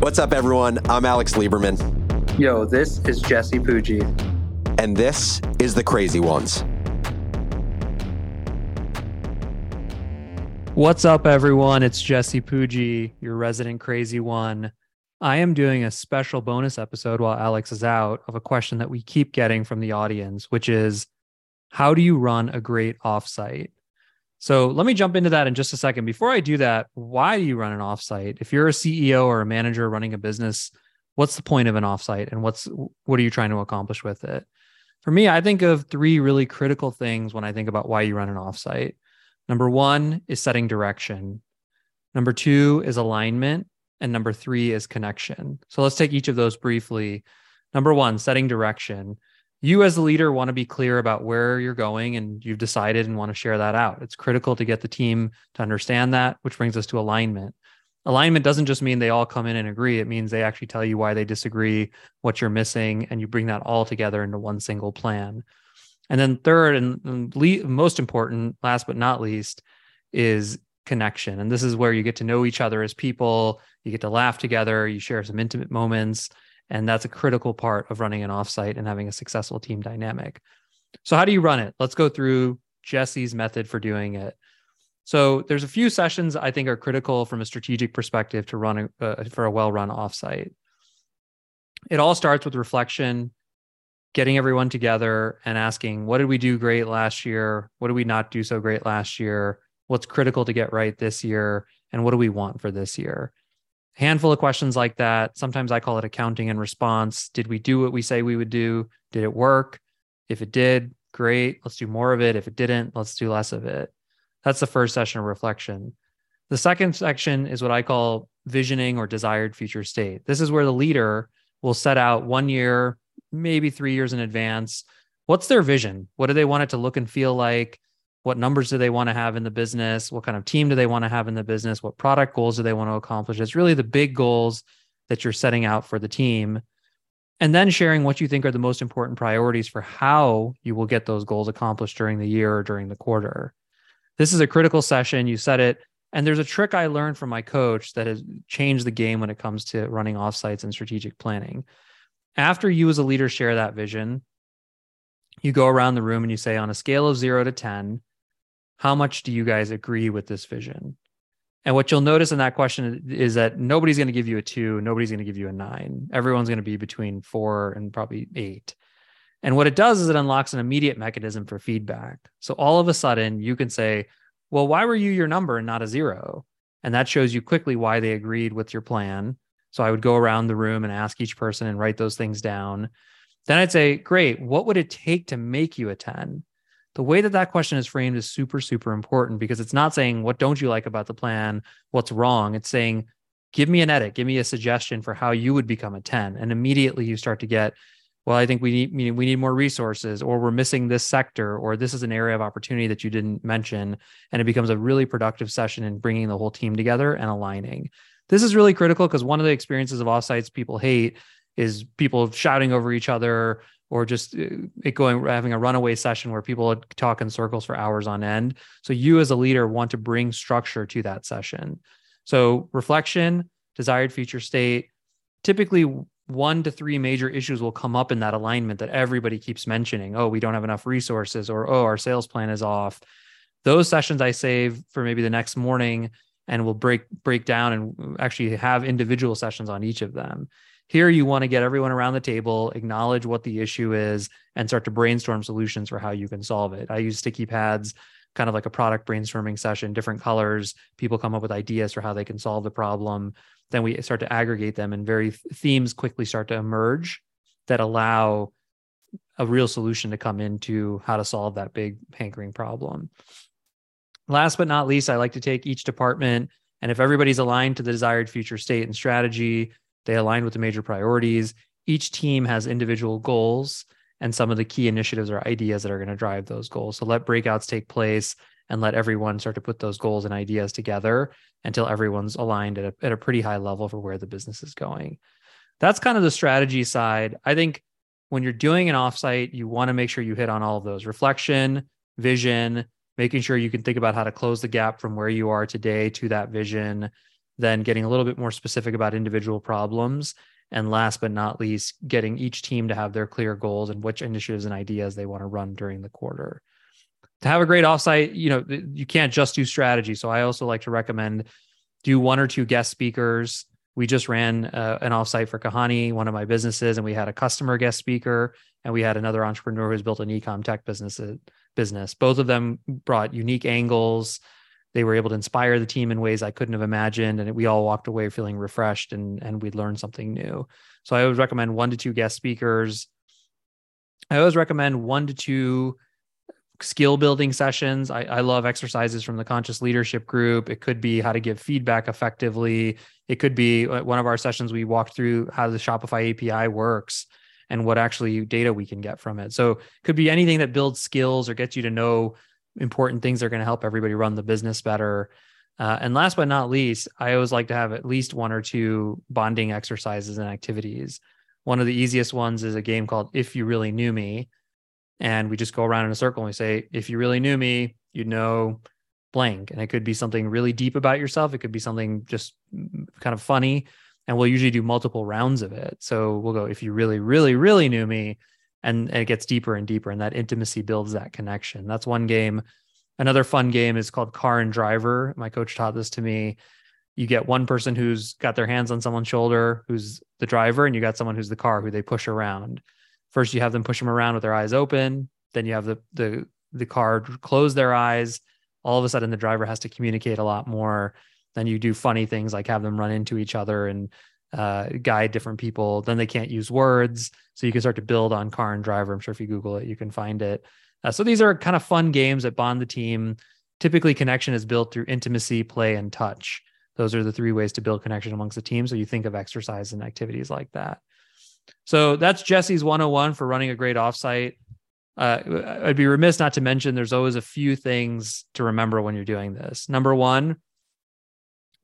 What's up, everyone? I'm Alex Lieberman. Yo, this is Jesse Pujji. And this is The Crazy Ones. What's up, everyone? It's Jesse Pujji, your resident crazy one. I am doing a special bonus episode while Alex is out of a question that we keep getting from the audience, which is how do you run a great offsite? So let me jump into that in just a second. Before I do that, why do you run an offsite? If you're a CEO or a manager running a business, what's the point of an offsite and what's what are you trying to accomplish with it? For me, I think of three really critical things when I think about why you run an offsite. Number 1 is setting direction. Number 2 is alignment and number 3 is connection. So let's take each of those briefly. Number 1, setting direction you as a leader want to be clear about where you're going and you've decided and want to share that out. It's critical to get the team to understand that, which brings us to alignment. Alignment doesn't just mean they all come in and agree. It means they actually tell you why they disagree, what you're missing, and you bring that all together into one single plan. And then third and le- most important, last but not least, is connection. And this is where you get to know each other as people, you get to laugh together, you share some intimate moments, and that's a critical part of running an offsite and having a successful team dynamic. So, how do you run it? Let's go through Jesse's method for doing it. So, there's a few sessions I think are critical from a strategic perspective to run a, uh, for a well-run offsite. It all starts with reflection, getting everyone together and asking, what did we do great last year? What did we not do so great last year? What's critical to get right this year? And what do we want for this year? Handful of questions like that. Sometimes I call it accounting and response. Did we do what we say we would do? Did it work? If it did, great. Let's do more of it. If it didn't, let's do less of it. That's the first session of reflection. The second section is what I call visioning or desired future state. This is where the leader will set out one year, maybe three years in advance. What's their vision? What do they want it to look and feel like? What numbers do they want to have in the business? What kind of team do they want to have in the business? What product goals do they want to accomplish? It's really the big goals that you're setting out for the team. And then sharing what you think are the most important priorities for how you will get those goals accomplished during the year or during the quarter. This is a critical session you said it. And there's a trick i learned from my coach that has changed the game when it comes to running offsites and strategic planning. After you as a leader share that vision you go around the room and you say on a scale of 0 to 10 how much do you guys agree with this vision? And what you'll notice in that question is that nobody's going to give you a two, nobody's going to give you a nine. Everyone's going to be between four and probably eight. And what it does is it unlocks an immediate mechanism for feedback. So all of a sudden, you can say, Well, why were you your number and not a zero? And that shows you quickly why they agreed with your plan. So I would go around the room and ask each person and write those things down. Then I'd say, Great, what would it take to make you a 10? The way that that question is framed is super super important because it's not saying what don't you like about the plan? What's wrong? It's saying give me an edit. Give me a suggestion for how you would become a 10 and immediately you start to get well i think we need we need more resources or we're missing this sector or this is an area of opportunity that you didn't mention. And it becomes a really productive session in bringing the whole team together and aligning. This is really critical because one of the experiences of offsites people hate is people shouting over each other or just uh, it going having a runaway session where people talk in circles for hours on end. So you as a leader want to bring structure to that session. So reflection, desired future state, typically one to three major issues will come up in that alignment that everybody keeps mentioning. Oh, we don't have enough resources or oh, our sales plan is off. Those sessions I save for maybe the next morning and we'll break break down and actually have individual sessions on each of them. Here, you want to get everyone around the table, acknowledge what the issue is, and start to brainstorm solutions for how you can solve it. I use sticky pads, kind of like a product brainstorming session, different colors. People come up with ideas for how they can solve the problem. Then we start to aggregate them, and very themes quickly start to emerge that allow a real solution to come into how to solve that big hankering problem. Last but not least, I like to take each department and if everybody's aligned to the desired future state and strategy, they align with the major priorities. Each team has individual goals and some of the key initiatives or ideas that are going to drive those goals. So let breakouts take place and let everyone start to put those goals and ideas together until everyone's aligned at a, at a pretty high level for where the business is going. That's kind of the strategy side. I think when you're doing an offsite, you want to make sure you hit on all of those reflection, vision, making sure you can think about how to close the gap from where you are today to that vision, then getting a little bit more specific about individual problems. And last but not least, getting each team to have their clear goals and which initiatives and ideas they want to run during the quarter. To have a great offsite, you know, you can't just do strategy. So I also like to recommend do one or two guest speakers. We just ran uh, an offsite for Kahani, one of my businesses, and we had a customer guest speaker, and we had another entrepreneur who's built an ecom tech business. Uh, business. Both of them brought unique angles, they were able to inspire the team in ways I couldn't have imagined. And we all walked away feeling refreshed and, and we'd learned something new. So I always recommend one to two guest speakers. I always recommend one to two skill building sessions. I, I love exercises from the conscious leadership group. It could be how to give feedback effectively. It could be uh, one of our sessions we walked through how the Shopify API works and what actually data we can get from it. So it could be anything that builds skills or gets you to know important things that are going to help everybody run the business better. Uh, and last but not least, I always like to have at least one or two bonding exercises and activities. One of the easiest ones is a game called If You Really Knew Me. And we just go around in a circle and we say, If you really knew me, you'd know blank. And it could be something really deep about yourself. It could be something just kind of funny. And we'll usually do multiple rounds of it. So we'll go, If you really, really, really knew me, and, and it gets deeper and deeper and that intimacy builds that connection. That's one game. Another fun game is called car and driver. My coach taught this to me. You get one person who's got their hands on someone's shoulder who's the driver and you got someone who's the car who they push around. First you have them push them around with their eyes open. Then you have the the the car close their eyes. All of a sudden the driver has to communicate a lot more. Then you do funny things like have them run into each other and uh, guide different people. Then they can't use words. So you can start to build on car and driver. I'm sure if you Google it, you can find it. Uh, so these are kind of fun games that bond the team. Typically, connection is built through intimacy, play, and touch. Those are the three ways to build connection amongst the team. So you think of exercise and activities like that. So that's Jesse's 101 for running a great offsite. Uh, I'd be remiss not to mention there's always a few things to remember when you're doing this. Number one,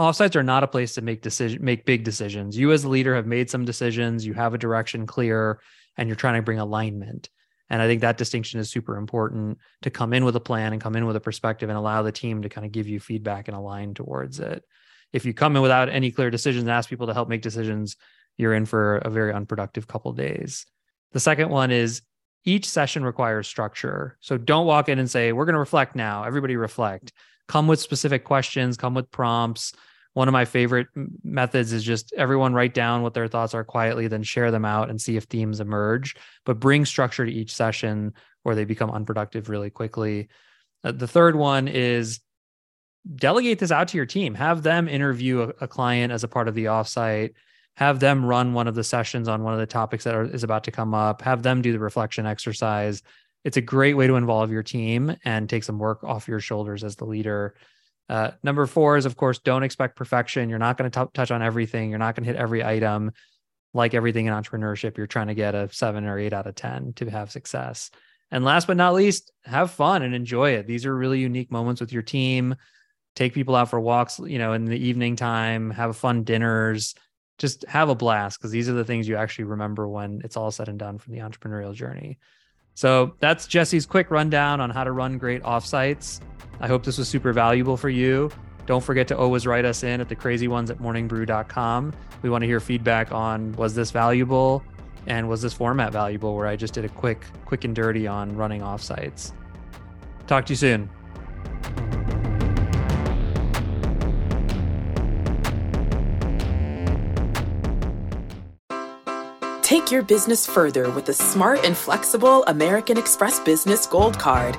offsites are not a place to make decision make big decisions. You as a leader have made some decisions you have a direction clear and you're trying to bring alignment. And i think that distinction is super important to come in with a plan and come in with a perspective and allow the team to kind of give you feedback and align towards it. If you come in without any clear decisions and ask people to help make decisions you're in for a very unproductive couple days. The second one is each session requires structure. So don't walk in and say we're going to reflect now. Everybody reflect. Come with specific questions come with prompts one of my favorite methods is just everyone write down what their thoughts are quietly, then share them out and see if themes emerge, but bring structure to each session or they become unproductive really quickly. Uh, the third one is delegate this out to your team. Have them interview a, a, client as a part of the offsite. Have them run one of the sessions on one of the topics that are, is about to come up. Have them do the reflection exercise. It's a great way to involve your team and take some work off your shoulders as the leader. Uh, number four is, of course, don't expect perfection. You're not going to touch on everything. You're not going to hit every item. Like everything in entrepreneurship, you're trying to get a seven or eight out of 10 to have success. And last but not least, have fun and enjoy it. These are really unique moments with your team. Take people out for walks, you know, in the evening time, have fun dinners, just have a blast because these are the things you actually remember when it's all said and done from the entrepreneurial journey. So that's Jesse's quick rundown on how to run great offsites. I hope this was super valuable for you. Don't forget to always write us in at the crazy ones at morningbrew.com. We want to hear feedback on was this valuable and was this format valuable where I just did a quick, quick and dirty on running offsites. Talk to you soon. Take your business further with the smart and flexible American Express Business Gold Card.